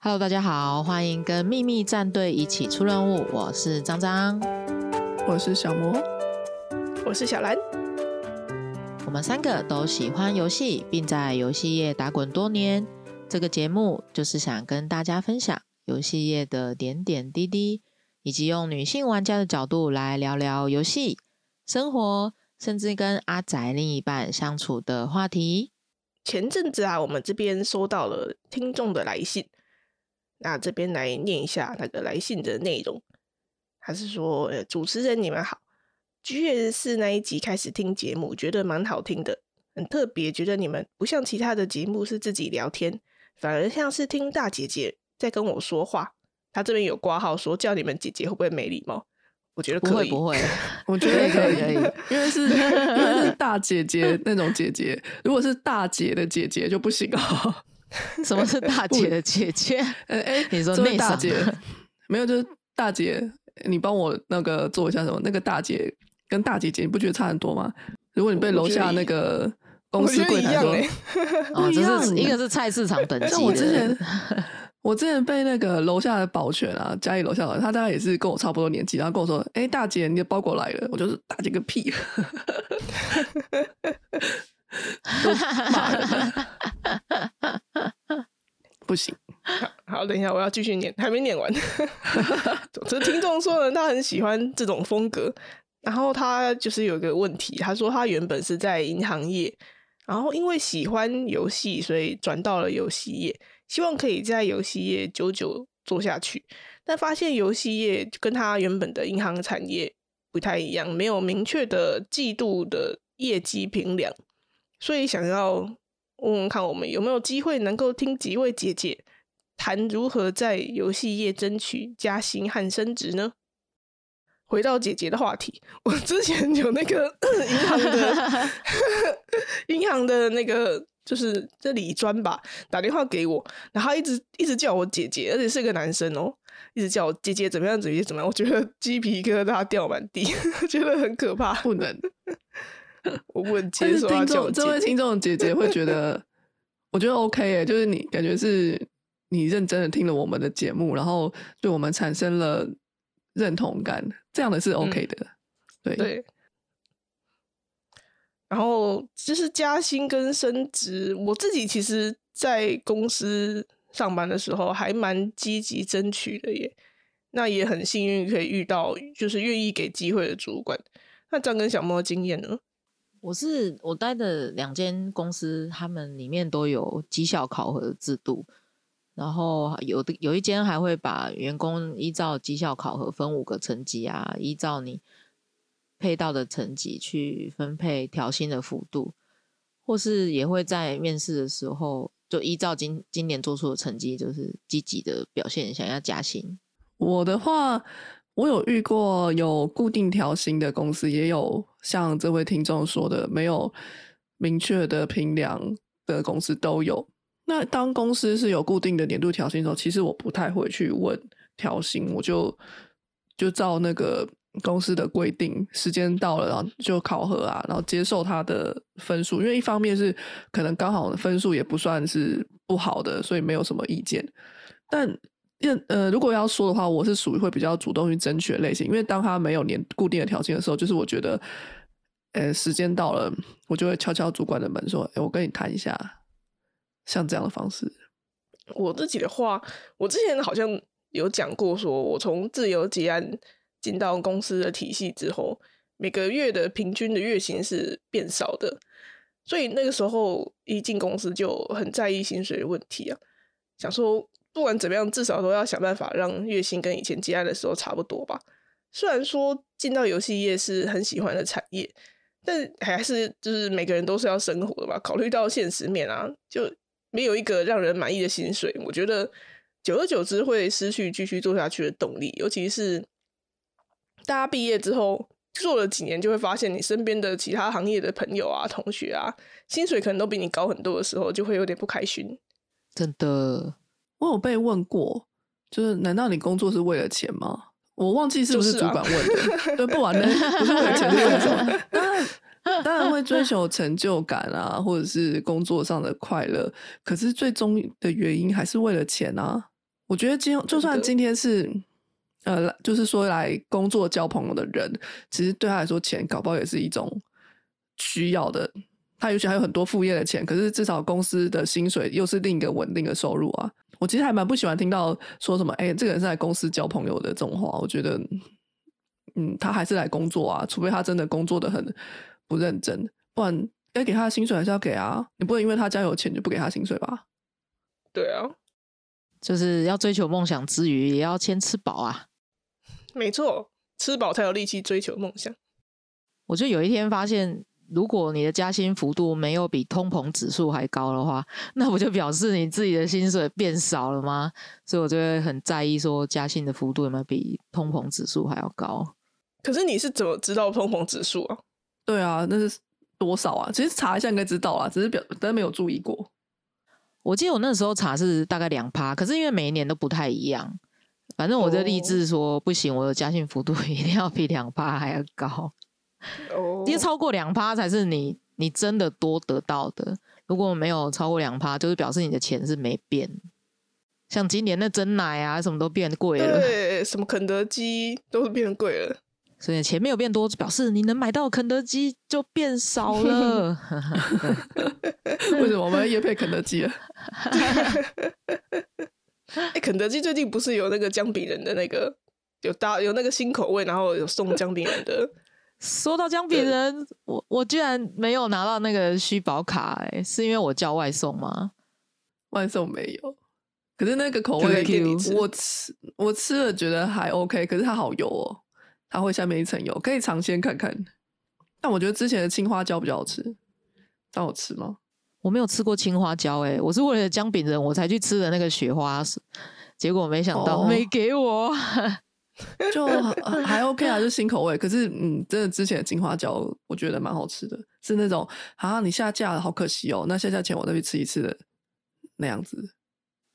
Hello，大家好，欢迎跟秘密战队一起出任务。我是张张，我是小魔，我是小兰。我们三个都喜欢游戏，并在游戏业打滚多年。这个节目就是想跟大家分享游戏业的点点滴滴，以及用女性玩家的角度来聊聊游戏、生活，甚至跟阿仔另一半相处的话题。前阵子啊，我们这边收到了听众的来信，那这边来念一下那个来信的内容。他是说：“呃，主持人你们好，G 月四那一集开始听节目，觉得蛮好听的，很特别，觉得你们不像其他的节目是自己聊天。”反而像是听大姐姐在跟我说话，她这边有挂号说叫你们姐姐会不会没礼貌？我觉得不会不会，我觉得可以可以，因为是因为是大姐姐那种姐姐，如果是大姐的姐姐就不行哦。什么是大姐的姐姐？哎哎，你说那大姐没有，就是大姐，你帮我那个做一下什么？那个大姐跟大姐姐，你不觉得差很多吗？如果你被楼下那个。公司柜台说：“哦，这是一个是菜市场等级的。我之前，我之前被那个楼下的保全啊，家里楼下的他大概也是跟我差不多年纪，然后跟我说：‘哎，大姐，你的包裹来了。’我就是大姐个屁，不行。好，等一下，我要继续念，还没念完。这听众说呢，他很喜欢这种风格，然后他就是有一个问题，他说他原本是在银行业。”然后因为喜欢游戏，所以转到了游戏业，希望可以在游戏业久久做下去。但发现游戏业跟他原本的银行产业不太一样，没有明确的季度的业绩评量，所以想要问问看，我们有没有机会能够听几位姐姐谈如何在游戏业争取加薪和升职呢？回到姐姐的话题，我之前有那个 银行的 银行的那个就是这理专吧，打电话给我，然后一直一直叫我姐姐，而且是个男生哦，一直叫我姐姐怎么样，姐姐怎么样，我觉得鸡皮疙瘩掉满地，觉得很可怕，不能，我不能接受。听众这位听众姐姐会觉得，我觉得 OK 诶，就是你感觉是你认真的听了我们的节目，然后对我们产生了。认同感这样的是 OK 的，对对。然后就是加薪跟升职，我自己其实，在公司上班的时候还蛮积极争取的耶。那也很幸运可以遇到就是愿意给机会的主管。那张跟小莫经验呢？我是我待的两间公司，他们里面都有绩效考核制度。然后有的有一间还会把员工依照绩效考核分五个层级啊，依照你配到的层级去分配调薪的幅度，或是也会在面试的时候就依照今今年做出的成绩，就是积极的表现，想要加薪。我的话，我有遇过有固定调薪的公司，也有像这位听众说的没有明确的评量的公司都有。那当公司是有固定的年度调薪的时候，其实我不太会去问调薪，我就就照那个公司的规定，时间到了，然后就考核啊，然后接受他的分数。因为一方面是可能刚好分数也不算是不好的，所以没有什么意见。但认呃，如果要说的话，我是属于会比较主动去争取的类型。因为当他没有年固定的条件的时候，就是我觉得，呃，时间到了，我就会敲敲主管的门，说：“哎，我跟你谈一下。”像这样的方式，我自己的话，我之前好像有讲过，说我从自由结案进到公司的体系之后，每个月的平均的月薪是变少的，所以那个时候一进公司就很在意薪水的问题啊，想说不管怎么样，至少都要想办法让月薪跟以前结案的时候差不多吧。虽然说进到游戏业是很喜欢的产业，但还是就是每个人都是要生活的吧，考虑到现实面啊，就。没有一个让人满意的薪水，我觉得久而久之会失去继续做下去的动力。尤其是大家毕业之后做了几年，就会发现你身边的其他行业的朋友啊、同学啊，薪水可能都比你高很多的时候，就会有点不开心。真的，我有被问过，就是难道你工作是为了钱吗？我忘记是不是主管问的，对，不完的 不是为了钱，是为了什么？当然会追求成就感啊，或者是工作上的快乐。可是最终的原因还是为了钱啊。我觉得今就算今天是呃，就是说来工作交朋友的人，其实对他来说，钱搞不好也是一种需要的。他尤其还有很多副业的钱，可是至少公司的薪水又是另一个稳定的收入啊。我其实还蛮不喜欢听到说什么，哎，这个人是来公司交朋友的这种话。我觉得，嗯，他还是来工作啊，除非他真的工作的很不认真，不然该给他的薪水还是要给啊。你不能因为他家有钱就不给他薪水吧？对啊，就是要追求梦想之余，也要先吃饱啊。没错，吃饱才有力气追求梦想。我就有一天发现。如果你的加薪幅度没有比通膨指数还高的话，那不就表示你自己的薪水变少了吗？所以我就会很在意说加薪的幅度有没有比通膨指数还要高。可是你是怎么知道通膨指数啊？对啊，那是多少啊？其实查一下应该知道啊，只是表但没有注意过。我记得我那时候查是大概两趴，可是因为每一年都不太一样。反正我就立志说不行，我的加薪幅度一定要比两趴还要高。哦，因为超过两趴才是你你真的多得到的，如果没有超过两趴，就是表示你的钱是没变。像今年的真奶啊，什么都变贵了，对，什么肯德基都是变贵了，所以钱没有变多，表示你能买到肯德基就变少了。为什么我们也配肯德基了？哎，肯德基最近不是有那个姜饼人的那个有大有那个新口味，然后有送姜饼人的。说到姜饼人，我我居然没有拿到那个虚宝卡，哎，是因为我叫外送吗？外送没有，可是那个口味我吃我吃了觉得还 OK，可是它好油哦，它会下面一层油，可以尝鲜看看。但我觉得之前的青花椒比较好吃，让我吃吗？我没有吃过青花椒，哎，我是为了姜饼人我才去吃的那个雪花，结果没想到没给我。就还 OK 啊，就新口味。可是，嗯，真的之前的金花椒我觉得蛮好吃的，是那种啊，你下架了，好可惜哦。那下架前我再去吃一次的那样子，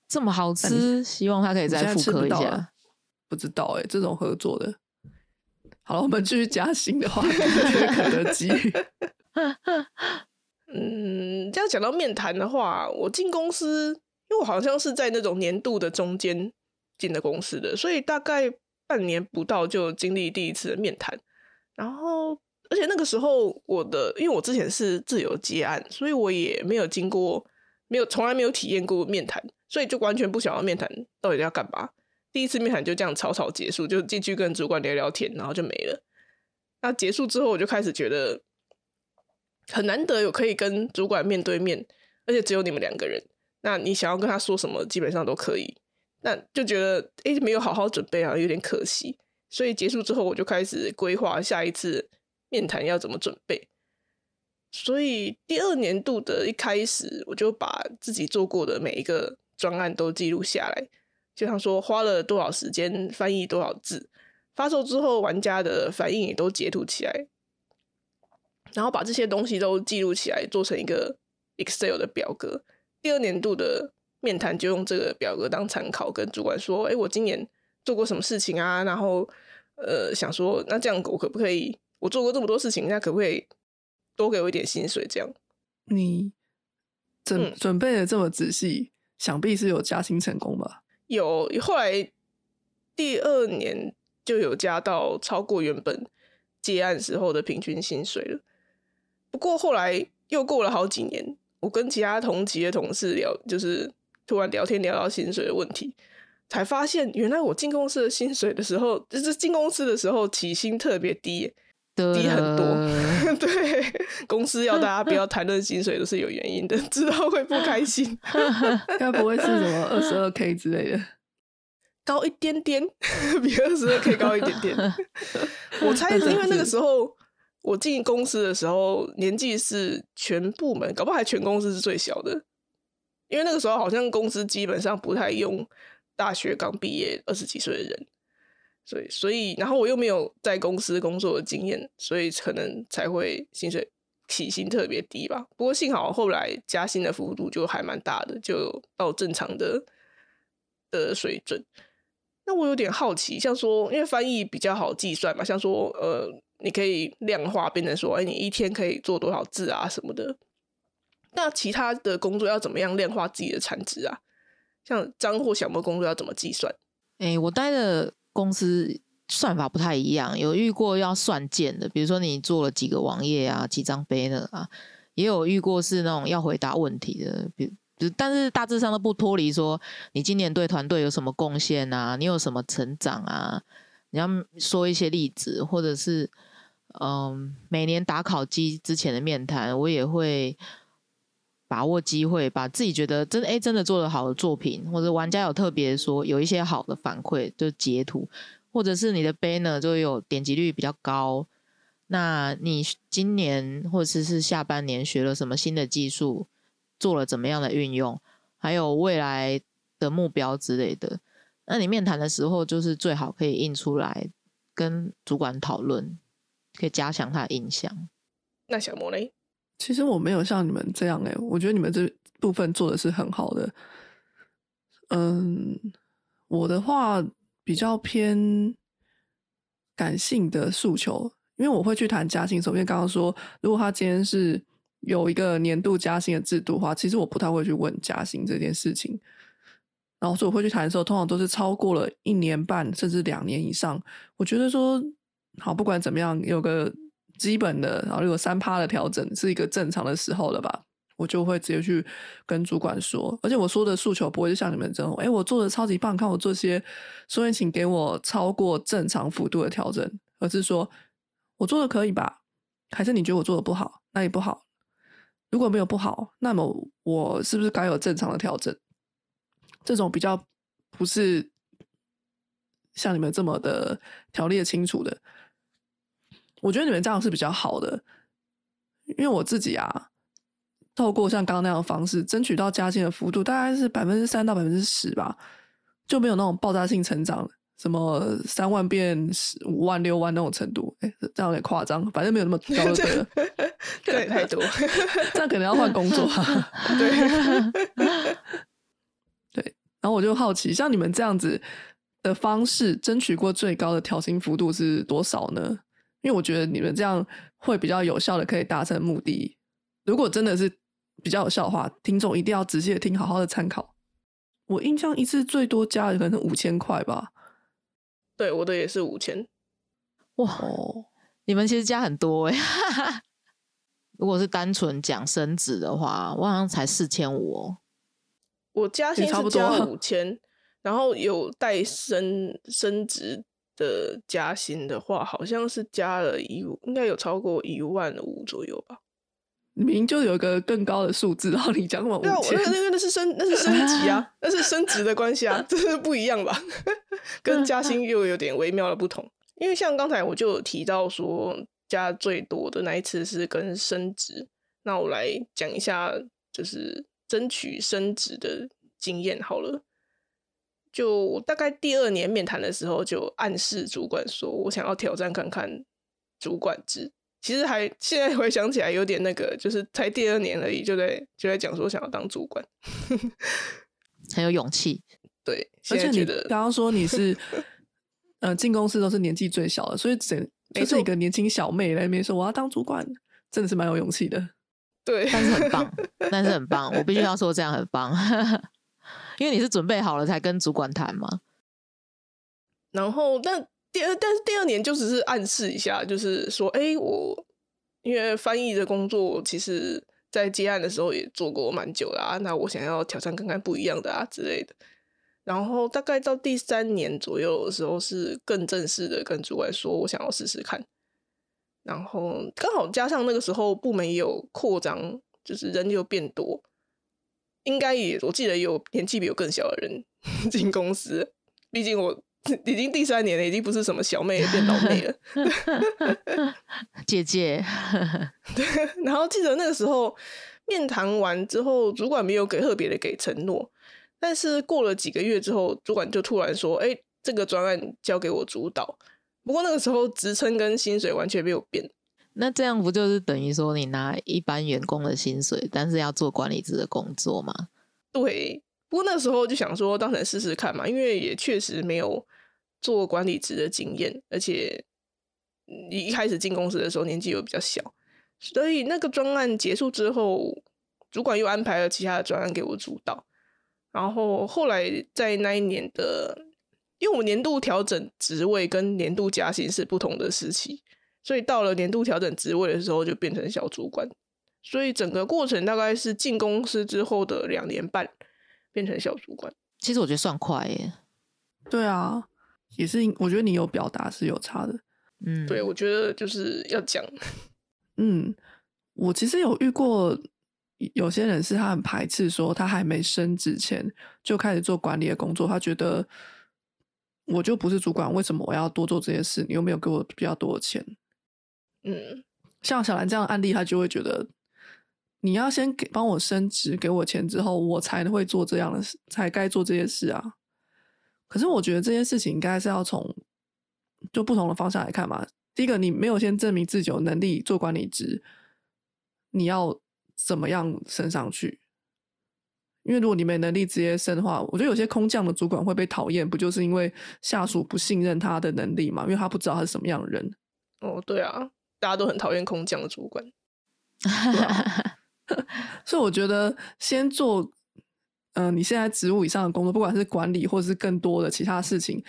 这么好吃，希望他可以再复刻一下。不知道哎，这种合作的。好了，我们继续加薪的话，肯德基。嗯，这样讲到面谈的话，我进公司，因为我好像是在那种年度的中间进的公司的，所以大概。半年不到就经历第一次的面谈，然后而且那个时候我的，因为我之前是自由接案，所以我也没有经过，没有从来没有体验过面谈，所以就完全不想要面谈到底要干嘛。第一次面谈就这样草草结束，就进去跟主管聊聊天，然后就没了。那结束之后，我就开始觉得很难得有可以跟主管面对面，而且只有你们两个人，那你想要跟他说什么，基本上都可以。那就觉得哎，没有好好准备啊，有点可惜。所以结束之后，我就开始规划下一次面谈要怎么准备。所以第二年度的一开始，我就把自己做过的每一个专案都记录下来，就像说花了多少时间翻译多少字，发售之后玩家的反应也都截图起来，然后把这些东西都记录起来，做成一个 Excel 的表格。第二年度的。面谈就用这个表格当参考，跟主管说：“哎，我今年做过什么事情啊？然后，呃，想说那这样我可不可以？我做过这么多事情，那可不可以多给我一点薪水？这样？你准准备的这么仔细，想必是有加薪成功吧？有，后来第二年就有加到超过原本接案时候的平均薪水了。不过后来又过了好几年，我跟其他同级的同事聊，就是。突然聊天聊到薪水的问题，才发现原来我进公司的薪水的时候，就是进公司的时候起薪特别低，低很多。对，公司要大家不要谈论薪水都是有原因的，知道会不开心。该不会是什么二十二 k 之类的？高一点点，比二十二 k 高一点点。我猜是因为那个时候我进公司的时候年纪是全部门，搞不好还全公司是最小的。因为那个时候好像公司基本上不太用大学刚毕业二十几岁的人，所以所以然后我又没有在公司工作的经验，所以可能才会薪水起薪特别低吧。不过幸好后来加薪的幅度就还蛮大的，就到正常的的水准。那我有点好奇，像说因为翻译比较好计算嘛，像说呃，你可以量化变成说，哎，你一天可以做多少字啊什么的。那其他的工作要怎么样量化自己的产值啊？像张或小模工作要怎么计算？哎，我待的公司算法不太一样，有遇过要算件的，比如说你做了几个网页啊，几张 banner 啊，也有遇过是那种要回答问题的，比但是大致上都不脱离说你今年对团队有什么贡献啊，你有什么成长啊，你要说一些例子，或者是嗯，每年打考绩之前的面谈，我也会。把握机会，把自己觉得真的哎，真的做的好的作品，或者玩家有特别说有一些好的反馈，就截图，或者是你的 banner 就有点击率比较高。那你今年或者是下半年学了什么新的技术，做了怎么样的运用，还有未来的目标之类的。那你面谈的时候，就是最好可以印出来跟主管讨论，可以加强他的印象。那小魔呢？其实我没有像你们这样哎，我觉得你们这部分做的是很好的。嗯，我的话比较偏感性的诉求，因为我会去谈加薪。首先刚刚说，如果他今天是有一个年度加薪的制度的话，其实我不太会去问加薪这件事情。然后所以我会去谈的时候，通常都是超过了一年半甚至两年以上。我觉得说好，不管怎么样，有个。基本的，然后如果三趴的调整是一个正常的时候了吧，我就会直接去跟主管说。而且我说的诉求不会是像你们这种，哎，我做的超级棒，看我做些，所以请给我超过正常幅度的调整，而是说我做的可以吧？还是你觉得我做的不好？那也不好。如果没有不好，那么我是不是该有正常的调整？这种比较不是像你们这么的条列清楚的。我觉得你们这样是比较好的，因为我自己啊，透过像刚刚那样的方式，争取到加薪的幅度大概是百分之三到百分之十吧，就没有那种爆炸性成长，什么三万变五万六万那种程度，哎，这样有点夸张，反正没有那么高的对了，对，太多，这样可能要换工作，对，对，然后我就好奇，像你们这样子的方式，争取过最高的调薪幅度是多少呢？因为我觉得你们这样会比较有效的可以达成目的。如果真的是比较有效的话，听众一定要仔细的听，好好的参考。我印象一次最多加的可能五千块吧。对，我的也是五千。哇，哦你们其实加很多哎。如果是单纯讲升值的话，我好像才四千五哦。我加薪是加五千，然后有带升升职。的加薪的话，好像是加了一，应该有超过一万五左右吧。明明就有一个更高的数字，然后你讲什么五千？那个那是升，那是升级啊，那是升职的关系啊，这是不一样吧？跟加薪又有点微妙的不同。因为像刚才我就有提到说，加最多的那一次是跟升职。那我来讲一下，就是争取升职的经验好了。就大概第二年面谈的时候，就暗示主管说，我想要挑战看看主管制。其实还现在回想起来有点那个，就是才第二年而已，就在就在讲说想要当主管，很有勇气。对，而且你刚刚说你是，呃，进公司都是年纪最小的，所以整就是一个年轻小妹来那边说我要当主管，真的是蛮有勇气的。对，但是很棒，但是很棒，我必须要说这样很棒。因为你是准备好了才跟主管谈嘛，然后但第二但是第二年就只是暗示一下，就是说，哎，我因为翻译的工作，其实在接案的时候也做过蛮久啦，那我想要挑战看看不一样的啊之类的。然后大概到第三年左右的时候，是更正式的跟主管说我想要试试看。然后刚好加上那个时候部门也有扩张，就是人又变多。应该也，我记得有年纪比我更小的人 进公司。毕竟我已经第三年了，已经不是什么小妹变老妹了。姐姐，对。然后记得那个时候面谈完之后，主管没有给特别的给承诺，但是过了几个月之后，主管就突然说：“哎，这个专案交给我主导。”不过那个时候职称跟薪水完全没有变。那这样不就是等于说你拿一般员工的薪水，但是要做管理职的工作吗？对，不过那时候就想说当成试试看嘛，因为也确实没有做管理职的经验，而且你一开始进公司的时候年纪又比较小，所以那个专案结束之后，主管又安排了其他的专案给我主导。然后后来在那一年的，因为我年度调整职位跟年度加薪是不同的时期，所以到了年度调整职位的时候就变成小主管，所以整个过程大概是进公司之后的两年半变成小主管。其实我觉得算快耶。对啊，也是，我觉得你有表达是有差的。嗯，对，我觉得就是要讲，嗯，我其实有遇过有些人是他很排斥说他还没升职前就开始做管理的工作，他觉得我就不是主管，为什么我要多做这些事？你又没有给我比较多的钱。嗯，像小兰这样的案例，他就会觉得你要先给帮我升职，给我钱之后，我才会做这样的事，才该做这些事啊。可是我觉得这件事情应该是要从就不同的方向来看嘛。第一个，你没有先证明自己有能力做管理职，你要怎么样升上去？因为如果你没能力直接升的话，我觉得有些空降的主管会被讨厌，不就是因为下属不信任他的能力嘛？因为他不知道他是什么样的人。哦，对啊，大家都很讨厌空降的主管。所以我觉得先做，嗯、你现在职务以上的工作，不管是管理或者是更多的其他事情，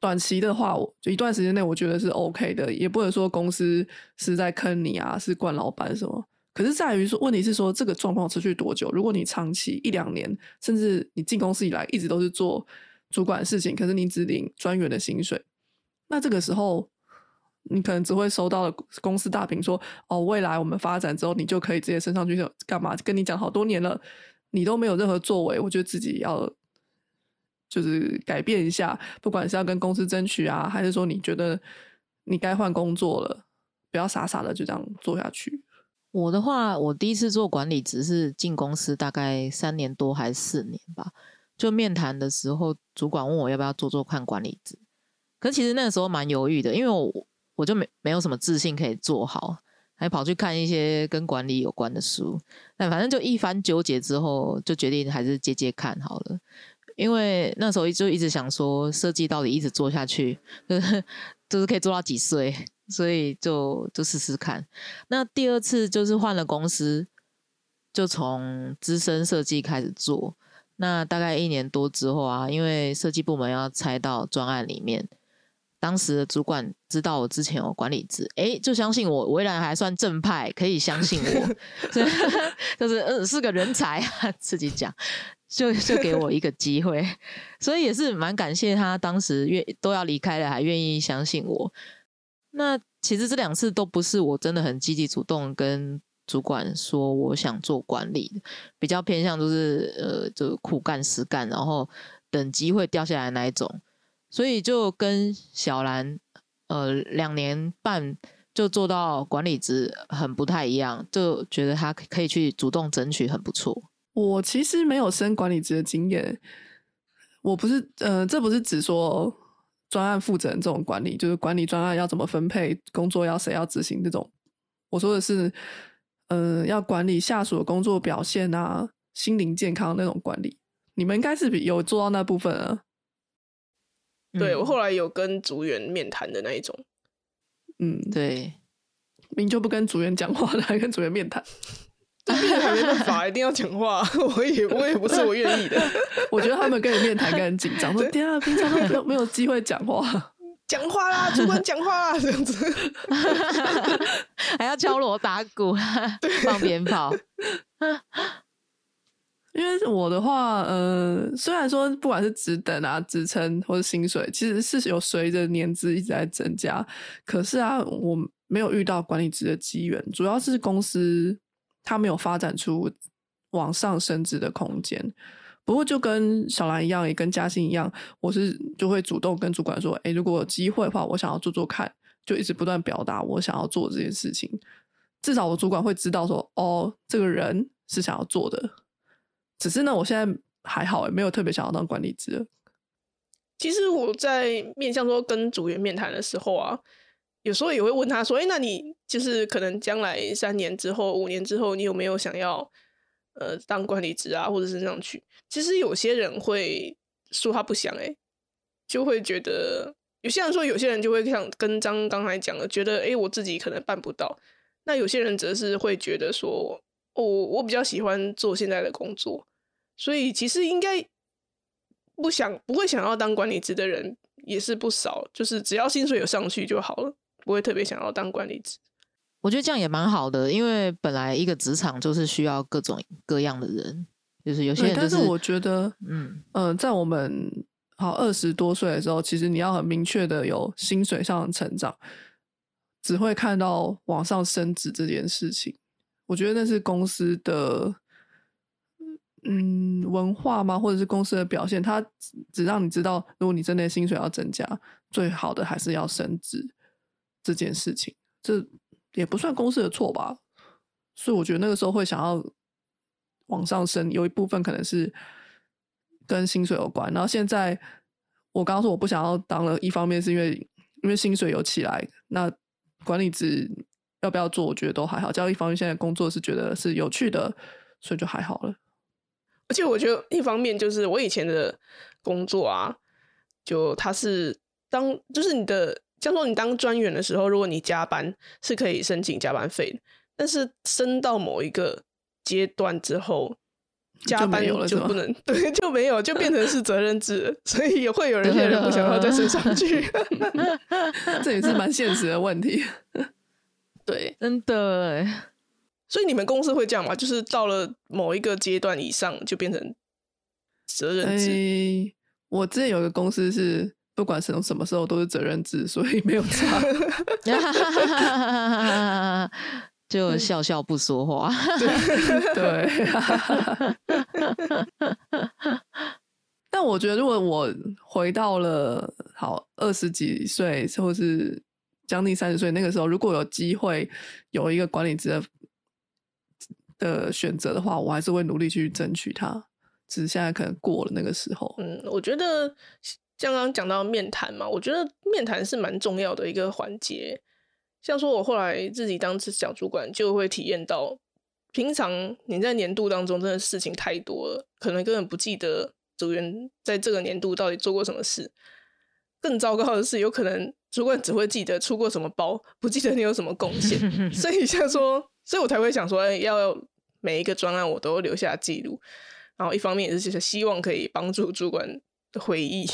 短期的话，我就一段时间内，我觉得是 OK 的，也不能说公司是在坑你啊，是惯老板什么。可是在于说，问题是说这个状况持续多久？如果你长期一两年，甚至你进公司以来一直都是做主管的事情，可是你只领专员的薪水，那这个时候你可能只会收到了公司大屏说：“哦，未来我们发展之后，你就可以直接升上去干嘛？”跟你讲好多年了，你都没有任何作为，我觉得自己要就是改变一下，不管是要跟公司争取啊，还是说你觉得你该换工作了，不要傻傻的就这样做下去。我的话，我第一次做管理职是进公司大概三年多还是四年吧。就面谈的时候，主管问我要不要做做看管理职，可其实那个时候蛮犹豫的，因为我我就没没有什么自信可以做好，还跑去看一些跟管理有关的书。但反正就一番纠结之后，就决定还是接接看好了。因为那时候就一直想说，设计到底一直做下去，就是 就是可以做到几岁，所以就就试试看。那第二次就是换了公司，就从资深设计开始做。那大概一年多之后啊，因为设计部门要拆到专案里面，当时的主管知道我之前有管理职，诶，就相信我，为然还算正派，可以相信我，所以就是嗯是个人才啊，自己讲，就就给我一个机会，所以也是蛮感谢他当时愿都要离开了，还愿意相信我。那其实这两次都不是我真的很积极主动跟主管说我想做管理的，比较偏向就是呃就苦干实干，然后等机会掉下来那一种。所以就跟小兰呃两年半就做到管理职很不太一样，就觉得他可以去主动争取，很不错。我其实没有升管理职的经验，我不是呃，这不是指说专案负责人这种管理，就是管理专案要怎么分配工作，要谁要执行这种。我说的是，呃，要管理下属的工作表现啊，心灵健康那种管理。你们应该是有做到那部分啊。对我嗯后来有跟组员面谈的那一种，嗯，对，明就不跟组员讲话了，还跟组员面谈。面谈没办法，一定要讲话，我也我也不是我愿意的，我觉得他们跟你面谈应该很紧张，说天啊，平常都没有没有机会讲话。讲话啦，主管讲话啦，这样子。还要敲锣打鼓、放鞭炮。因为我的话，呃，虽然说不管是职等啊、职称或者薪水，其实是有随着年资一直在增加。可是啊，我没有遇到管理职的机缘，主要是公司它没有发展出往上升职的空间。不过就跟小兰一样，也跟嘉欣一样，我是就会主动跟主管说：“哎，如果有机会的话，我想要做做看。”就一直不断表达我想要做这件事情。至少我主管会知道说：“哦，这个人是想要做的。”只是呢，我现在还好诶，没有特别想要当管理职。其实我在面向说跟组员面谈的时候啊，有时候也会问他说：“哎，那你就是可能将来三年之后、五年之后，你有没有想要呃当管理职啊，或者是上去？”其实有些人会说他不想、欸，哎，就会觉得有些人说，有些人就会像跟张刚才讲的，觉得哎、诶我自己可能办不到。那有些人则是会觉得说，哦，我比较喜欢做现在的工作，所以其实应该不想不会想要当管理职的人也是不少，就是只要薪水有上去就好了，不会特别想要当管理职。我觉得这样也蛮好的，因为本来一个职场就是需要各种各样的人，就是有些人、就是，但是我觉得，嗯嗯、呃，在我们好二十多岁的时候，其实你要很明确的有薪水上的成长，只会看到往上升职这件事情。我觉得那是公司的嗯文化吗，或者是公司的表现？它只让你知道，如果你真的薪水要增加，最好的还是要升职这件事情。这也不算公司的错吧？所以我觉得那个时候会想要往上升，有一部分可能是跟薪水有关。然后现在我刚刚说我不想要当了，一方面是因为因为薪水有起来，那管理职要不要做，我觉得都还好。只要一方面现在工作是觉得是有趣的，所以就还好了。而且我觉得一方面就是我以前的工作啊，就他是当就是你的，像说你当专员的时候，如果你加班是可以申请加班费的，但是升到某一个阶段之后，加班没有了就不能 对，就没有，就变成是责任制，所以也会有人 些人不想要再升上去。这也是蛮现实的问题。对，真的欸，所以你们公司会这样吗？就是到了某一个阶段以上，就变成责任制。诶，我之前有一个公司是不管什么什么时候都是责任制，所以没有差。就笑笑不说话。对，但我觉得如果我回到了好二十几岁，或是将近三十岁那个时候，如果有机会有一个管理职的的选择的话，我还是会努力去争取它。只是现在可能过了那个时候。嗯，我觉得像刚刚讲到面谈嘛，我觉得面谈是蛮重要的一个环节。像说我后来自己当小主管，就会体验到，平常你在年度当中真的事情太多了，可能根本不记得组员在这个年度到底做过什么事。更糟糕的是，有可能主管只会记得出过什么包，不记得你有什么贡献。所以像说，所以我才会想说，要每一个专案我都留下记录。然后一方面也是就是希望可以帮助主管回忆。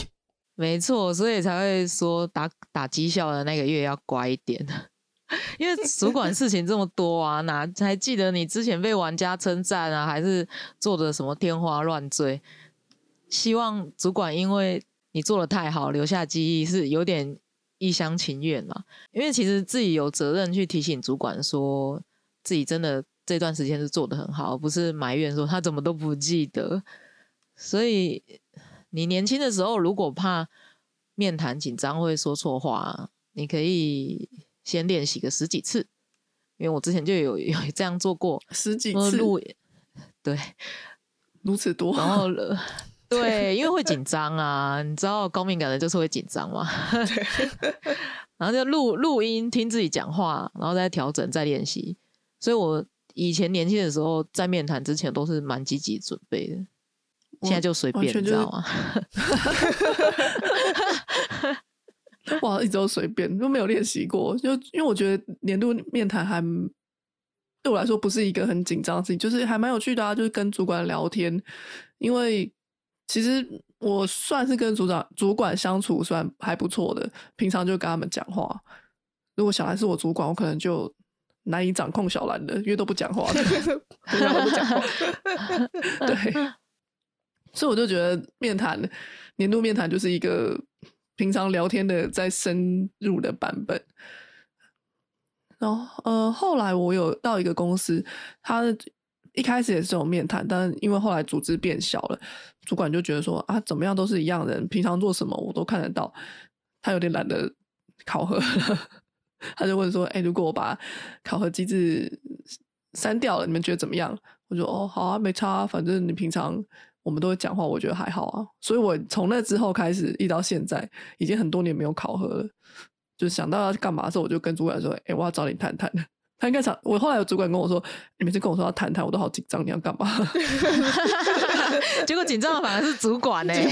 没错，所以才会说打打绩效的那个月要乖一点，因为主管事情这么多啊，哪还记得你之前被玩家称赞啊，还是做的什么天花乱坠？希望主管因为你做的太好，留下记忆是有点一厢情愿啦。因为其实自己有责任去提醒主管说自己真的这段时间是做的很好，而不是埋怨说他怎么都不记得。所以你年轻的时候，如果怕面谈紧张会说错话，你可以先练习个十几次。因为我之前就有 有这样做过，十几次，呃 录对，如此多，然后了对，因为会紧张啊，你知道高敏感的就是会紧张嘛，然后就录录音听自己讲话，然后再调整再练习。所以我以前年轻的时候，在面谈之前都是蛮积极准备的，现在就随便，就是你知道吗？哇，一直都随便，都没有练习过。就因为我觉得年度面谈还对我来说不是一个很紧张的事情，就是还蛮有趣的啊，就是跟主管聊天。因为其实我算是跟组长、主管相处算还不错的，平常就跟他们讲话。如果小兰是我主管，我可能就难以掌控小兰的，因为都不讲话的。平 常都不讲话。对，所以我就觉得面谈年度面谈就是一个平常聊天的再深入的版本。然后呃，后来我有到一个公司，他一开始也是有面谈，但因为后来组织变小了，主管就觉得说啊，怎么样都是一样人，平常做什么我都看得到，他有点懒得考核了。他就问说：“哎、如果我把考核机制删掉了，你们觉得怎么样？”我说：“哦，好啊，没差啊，反正你平常我们都会讲话，我觉得还好啊。”所以，我从那之后开始，一直到现在，已经很多年没有考核了。就想到要干嘛的时候，我就跟主管说：“哎、我要找你谈谈。”他应该想，我后来有主管跟我说：“你每次跟我说要谈谈，我都好紧张，你要干嘛？” 结果紧张的反而是主管呢、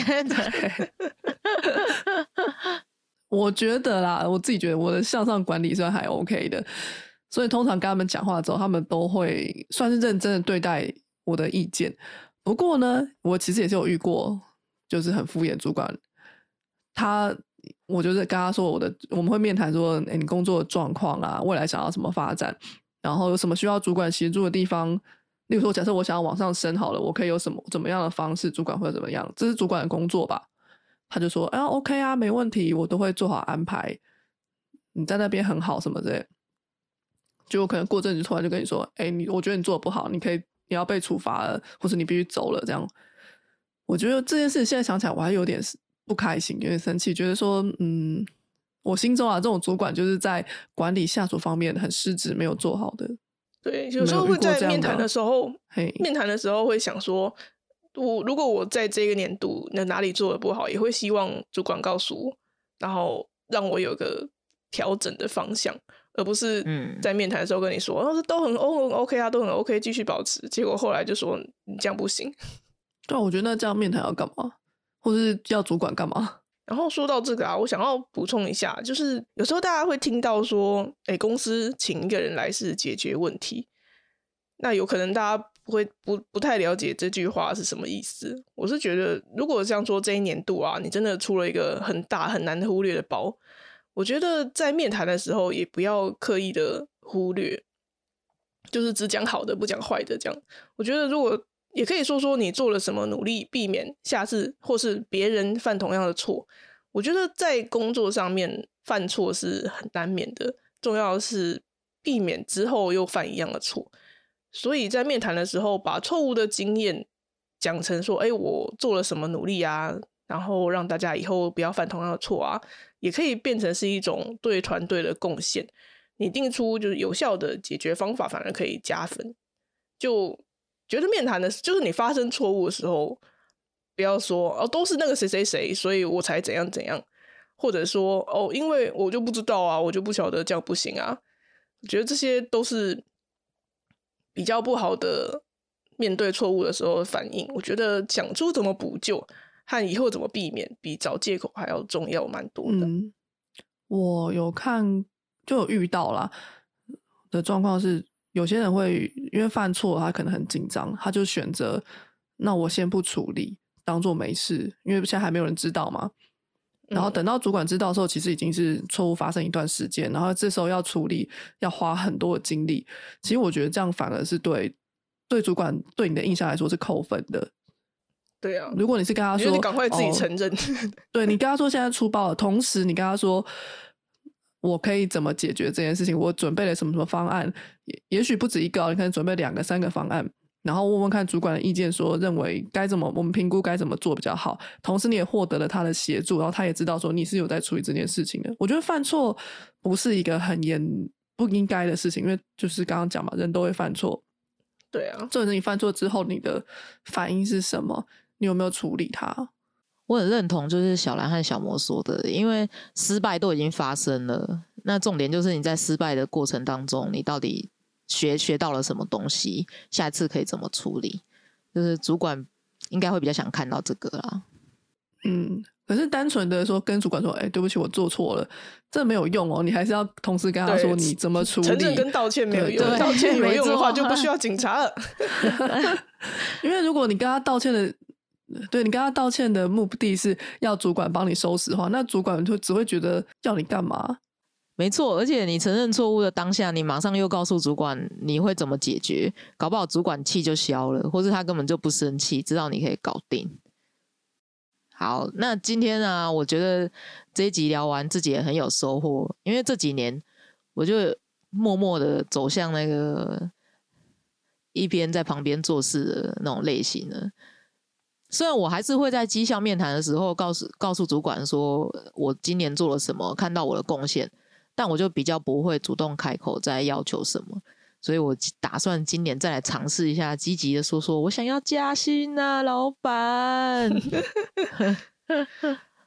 我觉得啦，我自己觉得我的向上管理算还 OK 的，所以通常跟他们讲话之后，他们都会算是认真的对待我的意见。不过呢，我其实也是有遇过，就是很敷衍主管。他，我就是跟他说我的，我们会面谈说，哎，你工作的状况啊，未来想要什么发展，然后有什么需要主管协助的地方。例如说，假设我想要往上升好了，我可以有什么怎么样的方式，主管会怎么样？这是主管的工作吧？他就说，哎，OK 啊，没问题，我都会做好安排。你在那边很好什么的，就可能过阵子突然就跟你说，哎，你我觉得你做的不好，你可以你要被处罚了，或者你必须走了。这样，我觉得这件事现在想起来我还有点不开心，有点生气，觉得说，嗯，我心中啊，这种主管就是在管理下属方面很失职，没有做好的。对，有时候会在面谈的时候，面谈的时候会想说，我如果我在这个年度那哪里做的不好，也会希望主管告诉我，然后让我有个调整的方向，而不是在面谈的时候跟你说，哦，都很 O 很 OK 啊，都很 OK，继续保持。结果后来就说你这样不行。对，我觉得那这样面谈要干嘛，或是要主管干嘛？然后说到这个啊，我想要补充一下，就是有时候大家会听到说，哎，公司请一个人来是解决问题，那有可能大家不会不不太了解这句话是什么意思。我是觉得，如果像说这一年度啊，你真的出了一个很大很难忽略的包，我觉得在面谈的时候也不要刻意的忽略，就是只讲好的不讲坏的这样。我觉得如果也可以说说你做了什么努力，避免下次或是别人犯同样的错。我觉得在工作上面犯错是很难免的，重要的是避免之后又犯一样的错。所以在面谈的时候，把错误的经验讲成说：“哎，我做了什么努力啊？”然后让大家以后不要犯同样的错啊，也可以变成是一种对团队的贡献。你定出就是有效的解决方法，反而可以加分。就觉得面谈的，就是你发生错误的时候，不要说哦，都是那个谁谁谁，所以我才怎样怎样，或者说哦，因为我就不知道啊，我就不晓得这样不行啊。我觉得这些都是比较不好的面对错误的时候的反应。我觉得讲出怎么补救和以后怎么避免，比找借口还要重要蛮多的。我有看，就有遇到啦的状况是。有些人会因为犯错，他可能很紧张，他就选择那我先不处理，当做没事，因为现在还没有人知道嘛。然后等到主管知道的时候，其实已经是错误发生一段时间，然后这时候要处理，要花很多的精力。其实我觉得这样反而是对对主管对你的印象来说是扣分的。对啊，如果你是跟他说，你赶快自己承认，对你跟他说现在出包了，同时你跟他说。我可以怎么解决这件事情？我准备了什么什么方案？也也许不止一个，你可能准备两个、三个方案，然后问问看主管的意见，说认为该怎么，我们评估该怎么做比较好。同时，你也获得了他的协助，然后他也知道说你是有在处理这件事情的。我觉得犯错不是一个很严不应该的事情，因为就是刚刚讲嘛，人都会犯错。对啊，重点是你犯错之后，你的反应是什么？你有没有处理它？我很认同，就是小兰和小魔说的，因为失败都已经发生了。那重点就是你在失败的过程当中，你到底学学到了什么东西？下一次可以怎么处理？就是主管应该会比较想看到这个啦。嗯，可是单纯的说跟主管说，哎，对不起，我做错了，这没有用哦。你还是要同时跟他说你怎么处理。承认跟道歉没有用，道歉有用的话就不需要警察了。因为如果你跟他道歉的。对你跟他道歉的目的是要主管帮你收拾的话，那主管就只会觉得叫你干嘛？没错，而且你承认错误的当下，你马上又告诉主管你会怎么解决，搞不好主管气就消了，或者他根本就不生气，知道你可以搞定。好，那今天呢，我觉得这一集聊完自己也很有收获，因为这几年我就默默的走向那个一边在旁边做事的那种类型了。虽然我还是会在绩效面谈的时候告诉告诉主管说我今年做了什么，看到我的贡献，但我就比较不会主动开口再要求什么，所以我打算今年再来尝试一下，积极的说说我想要加薪啊，老板。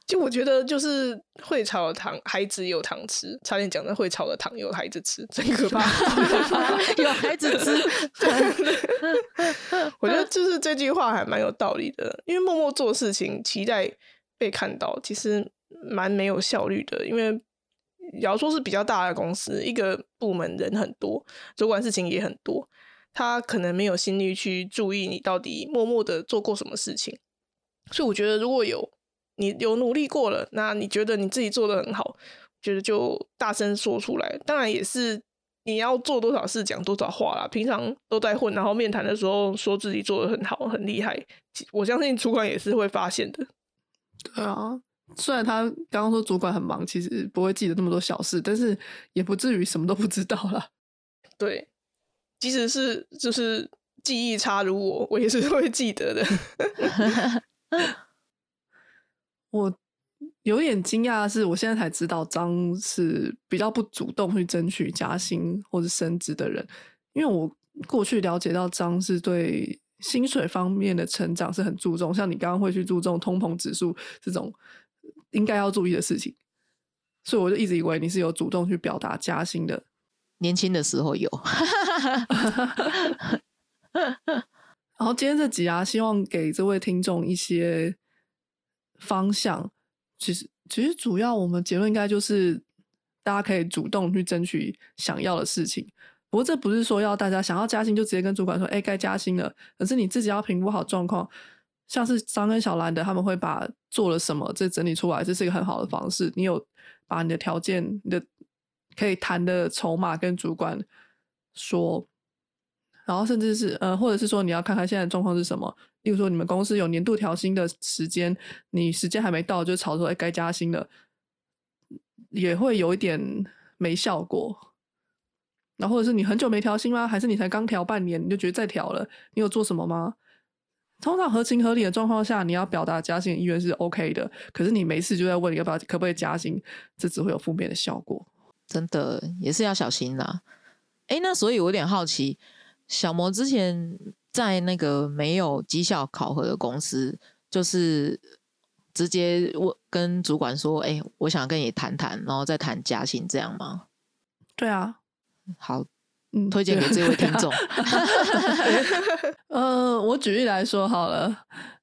就我觉得，就是会炒的糖，孩子有糖吃。差点讲的会炒的糖有孩子吃，真可怕。有孩子吃，我觉得就是这句话还蛮有道理的。因为默默做事情，期待被看到，其实蛮没有效率的。因为假如说是比较大的公司，一个部门人很多，主管事情也很多，他可能没有心力去注意你到底默默的做过什么事情。所以我觉得如果有你有努力过了，那你觉得你自己做的很好，觉得就大声说出来。当然也是你要做多少事讲多少话啦。平常都在混，然后面谈的时候说自己做的很好很厉害，我相信主管也是会发现的。对啊，虽然他刚刚说主管很忙，其实不会记得那么多小事，但是也不至于什么都不知道了。对，即使是就是记忆差如我，我也是会记得的。我有点惊讶的是，我现在才知道张是比较不主动去争取加薪或者升职的人，因为我过去了解到张是对薪水方面的成长是很注重，像你刚刚会去注重通膨指数这种应该要注意的事情，所以我就一直以为你是有主动去表达加薪的。年轻的时候有，然后今天这集啊，希望给这位听众一些方向。其实，其实主要我们结论应该就是大家可以主动去争取想要的事情。不过这不是说要大家想要加薪就直接跟主管说，哎，该加薪了。而是你自己要评估好状况。像是张跟小兰的，他们会把做了什么这整理出来，这是一个很好的方式。你有把你的条件、你的可以谈的筹码跟主管说，然后甚至是呃，或者是说你要看看现在状况是什么。例如说，你们公司有年度调薪的时间，你时间还没到就吵说哎该加薪了，也会有一点没效果。然后或者是你很久没调薪吗？还是你才刚调半年你就觉得再调了？你有做什么吗？通常合情合理的状况下，你要表达加薪意愿是 OK 的。可是你没事就在问你要不要可不可以加薪，这只会有负面的效果。真的也是要小心啦。哎，那所以我有点好奇，小魔之前在那个没有绩效考核的公司，就是直接问跟主管说：“哎，我想跟你谈谈，然后再谈加薪，这样吗？”对啊，好，嗯，推荐给这位听众。呃，我举例来说好了，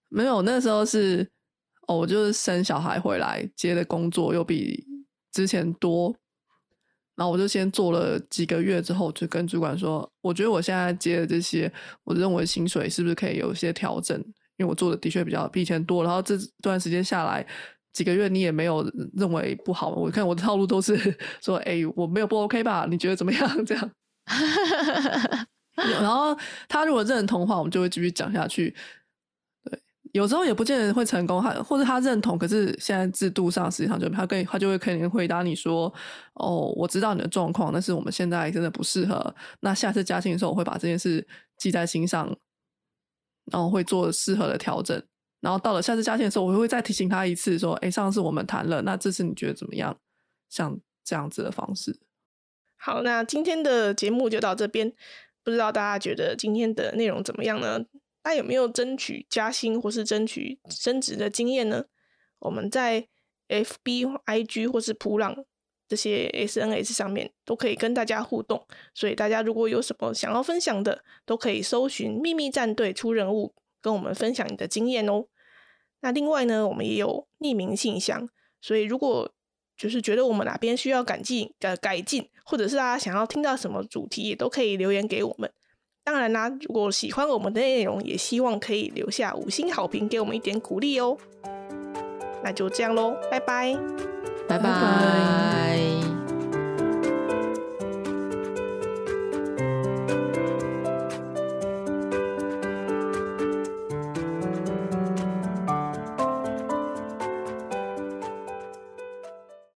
没有那时候是哦，我就是生小孩回来接的工作又比之前多。然后我就先做了几个月之后，就跟主管说，我觉得我现在接的这些，我认为薪水是不是可以有一些调整？因为我做的的确比较比以前多。然后这段时间下来，几个月你也没有认为不好。我看我的套路都是 说，哎，我没有不 OK 吧？你觉得怎么样？这样。然后他如果认同的话，我们就会继续讲下去。对有时候也不见得会成功，他或者他认同，可是现在制度上实际上就他跟他就会肯定回答你说：“哦，我知道你的状况，但是我们现在真的不适合。那下次加薪的时候，我会把这件事记在心上，然后会做适合的调整。然后到了下次加薪的时候，我会再提醒他一次，说：‘哎，上次我们谈了，那这次你觉得怎么样？’像这样子的方式。好，那今天的节目就到这边，不知道大家觉得今天的内容怎么样呢？他有没有争取加薪或是争取升职的经验呢？我们在 F B I G 或是普朗这些 S N S 上面都可以跟大家互动，所以大家如果有什么想要分享的，都可以搜寻秘密战队出任务，跟我们分享你的经验哦。那另外呢，我们也有匿名信箱，所以如果就是觉得我们哪边需要改进、改改进，或者是大家想要听到什么主题，也都可以留言给我们。当然啦，如果喜欢我们的内容，也希望可以留下五星好评，给我们一点鼓励哦。那就这样喽，拜拜，拜拜。